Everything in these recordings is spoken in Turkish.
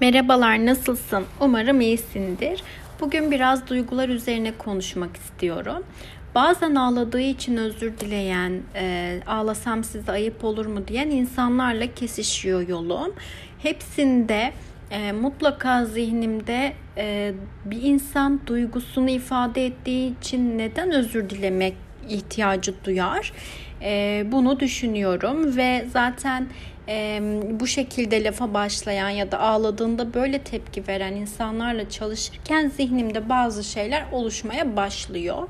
Merhabalar, nasılsın? Umarım iyisindir. Bugün biraz duygular üzerine konuşmak istiyorum. Bazen ağladığı için özür dileyen, e, ağlasam size ayıp olur mu diyen insanlarla kesişiyor yolum. Hepsinde e, mutlaka zihnimde e, bir insan duygusunu ifade ettiği için neden özür dilemek ihtiyacı duyar? E, bunu düşünüyorum ve zaten e, bu şekilde lafa başlayan ya da ağladığında böyle tepki veren insanlarla çalışırken zihnimde bazı şeyler oluşmaya başlıyor.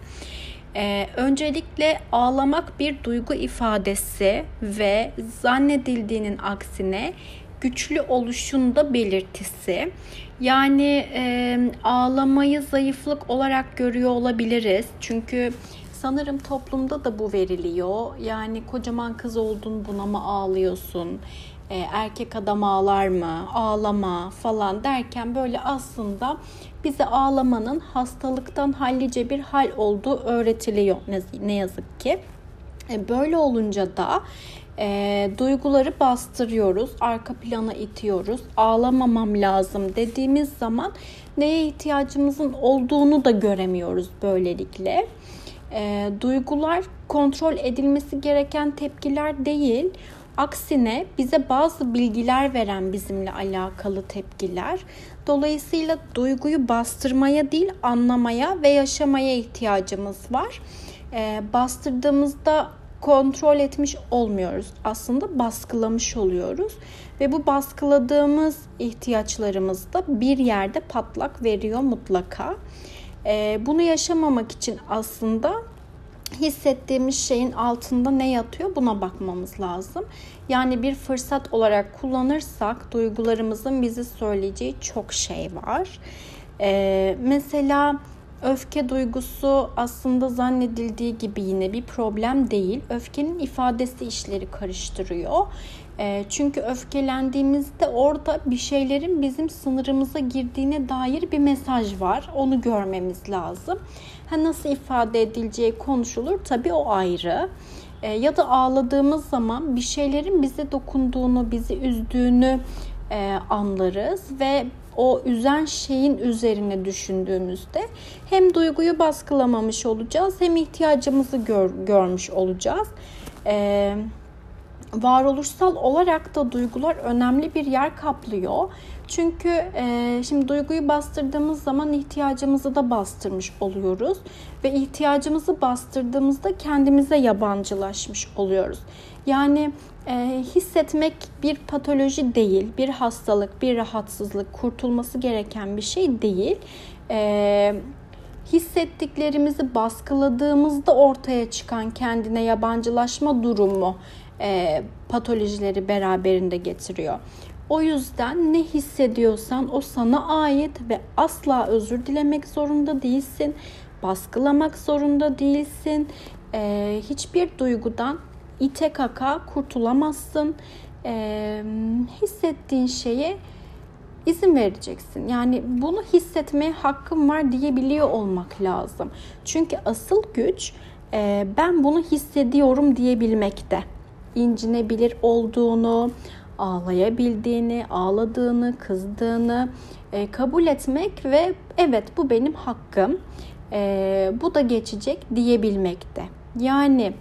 Ee, öncelikle ağlamak bir duygu ifadesi ve zannedildiğinin aksine güçlü oluşunda belirtisi. Yani e, ağlamayı zayıflık olarak görüyor olabiliriz. Çünkü sanırım toplumda da bu veriliyor. Yani kocaman kız oldun buna mı ağlıyorsun? E, erkek adam ağlar mı? Ağlama falan derken böyle aslında bize ağlamanın hastalıktan hallice bir hal olduğu öğretiliyor ne yazık ki. E, böyle olunca da e, duyguları bastırıyoruz, arka plana itiyoruz, ağlamamam lazım dediğimiz zaman neye ihtiyacımızın olduğunu da göremiyoruz böylelikle. E, duygular kontrol edilmesi gereken tepkiler değil, aksine bize bazı bilgiler veren bizimle alakalı tepkiler. Dolayısıyla duyguyu bastırmaya değil, anlamaya ve yaşamaya ihtiyacımız var. E, bastırdığımızda kontrol etmiş olmuyoruz. Aslında baskılamış oluyoruz. Ve bu baskıladığımız ihtiyaçlarımız da bir yerde patlak veriyor mutlaka. Ee, bunu yaşamamak için aslında hissettiğimiz şeyin altında ne yatıyor buna bakmamız lazım. Yani bir fırsat olarak kullanırsak duygularımızın bizi söyleyeceği çok şey var. Ee, mesela Öfke duygusu aslında zannedildiği gibi yine bir problem değil. Öfkenin ifadesi işleri karıştırıyor. Ee, çünkü öfkelendiğimizde orada bir şeylerin bizim sınırımıza girdiğine dair bir mesaj var. Onu görmemiz lazım. Ha, nasıl ifade edileceği konuşulur tabii o ayrı. Ee, ya da ağladığımız zaman bir şeylerin bize dokunduğunu, bizi üzdüğünü e, anlarız ve o üzen şeyin üzerine düşündüğümüzde hem duyguyu baskılamamış olacağız hem ihtiyacımızı gör, görmüş olacağız. Ee, varoluşsal olarak da duygular önemli bir yer kaplıyor. Çünkü e, şimdi duyguyu bastırdığımız zaman ihtiyacımızı da bastırmış oluyoruz ve ihtiyacımızı bastırdığımızda kendimize yabancılaşmış oluyoruz. Yani e, hissetmek bir patoloji değil, bir hastalık, bir rahatsızlık, kurtulması gereken bir şey değil. E, hissettiklerimizi baskıladığımızda ortaya çıkan kendine yabancılaşma durumu e, patolojileri beraberinde getiriyor. O yüzden ne hissediyorsan o sana ait ve asla özür dilemek zorunda değilsin. Baskılamak zorunda değilsin. Ee, hiçbir duygudan ite kaka kurtulamazsın. Ee, hissettiğin şeye izin vereceksin. Yani bunu hissetmeye hakkım var diyebiliyor olmak lazım. Çünkü asıl güç e, ben bunu hissediyorum diyebilmekte. İncinebilir olduğunu, ağlayabildiğini, ağladığını, kızdığını e, kabul etmek ve evet bu benim hakkım, e, bu da geçecek diyebilmekte. Yani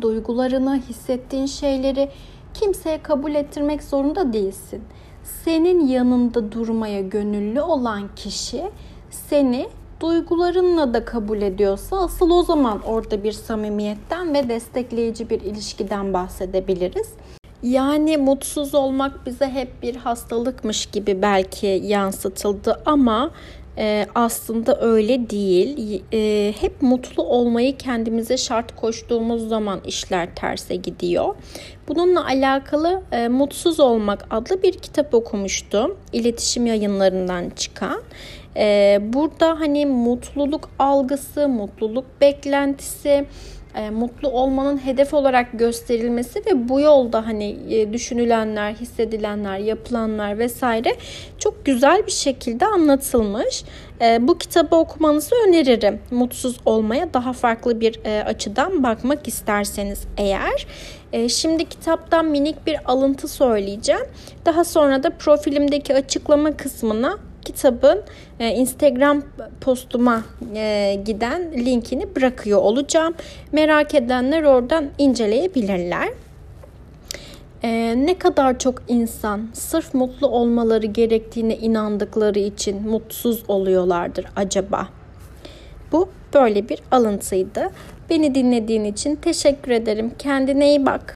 duygularını, hissettiğin şeyleri kimseye kabul ettirmek zorunda değilsin. Senin yanında durmaya gönüllü olan kişi seni duygularınla da kabul ediyorsa asıl o zaman orada bir samimiyetten ve destekleyici bir ilişkiden bahsedebiliriz. Yani mutsuz olmak bize hep bir hastalıkmış gibi belki yansıtıldı ama e, aslında öyle değil. E, hep mutlu olmayı kendimize şart koştuğumuz zaman işler terse gidiyor. Bununla alakalı e, Mutsuz Olmak adlı bir kitap okumuştum. İletişim yayınlarından çıkan. E, burada hani mutluluk algısı, mutluluk beklentisi, e, mutlu olmanın hedef olarak gösterilmesi ve bu yolda hani e, düşünülenler, hissedilenler, yapılanlar vesaire çok güzel bir şekilde anlatılmış. E, bu kitabı okumanızı öneririm. Mutsuz olmaya daha farklı bir açıdan bakmak isterseniz eğer. E, şimdi kitaptan minik bir alıntı söyleyeceğim. Daha sonra da profilimdeki açıklama kısmına kitabın e, Instagram postuma e, giden linkini bırakıyor olacağım. Merak edenler oradan inceleyebilirler. Ee, ne kadar çok insan sırf mutlu olmaları gerektiğine inandıkları için mutsuz oluyorlardır acaba? Bu böyle bir alıntıydı. Beni dinlediğin için teşekkür ederim. Kendine iyi bak.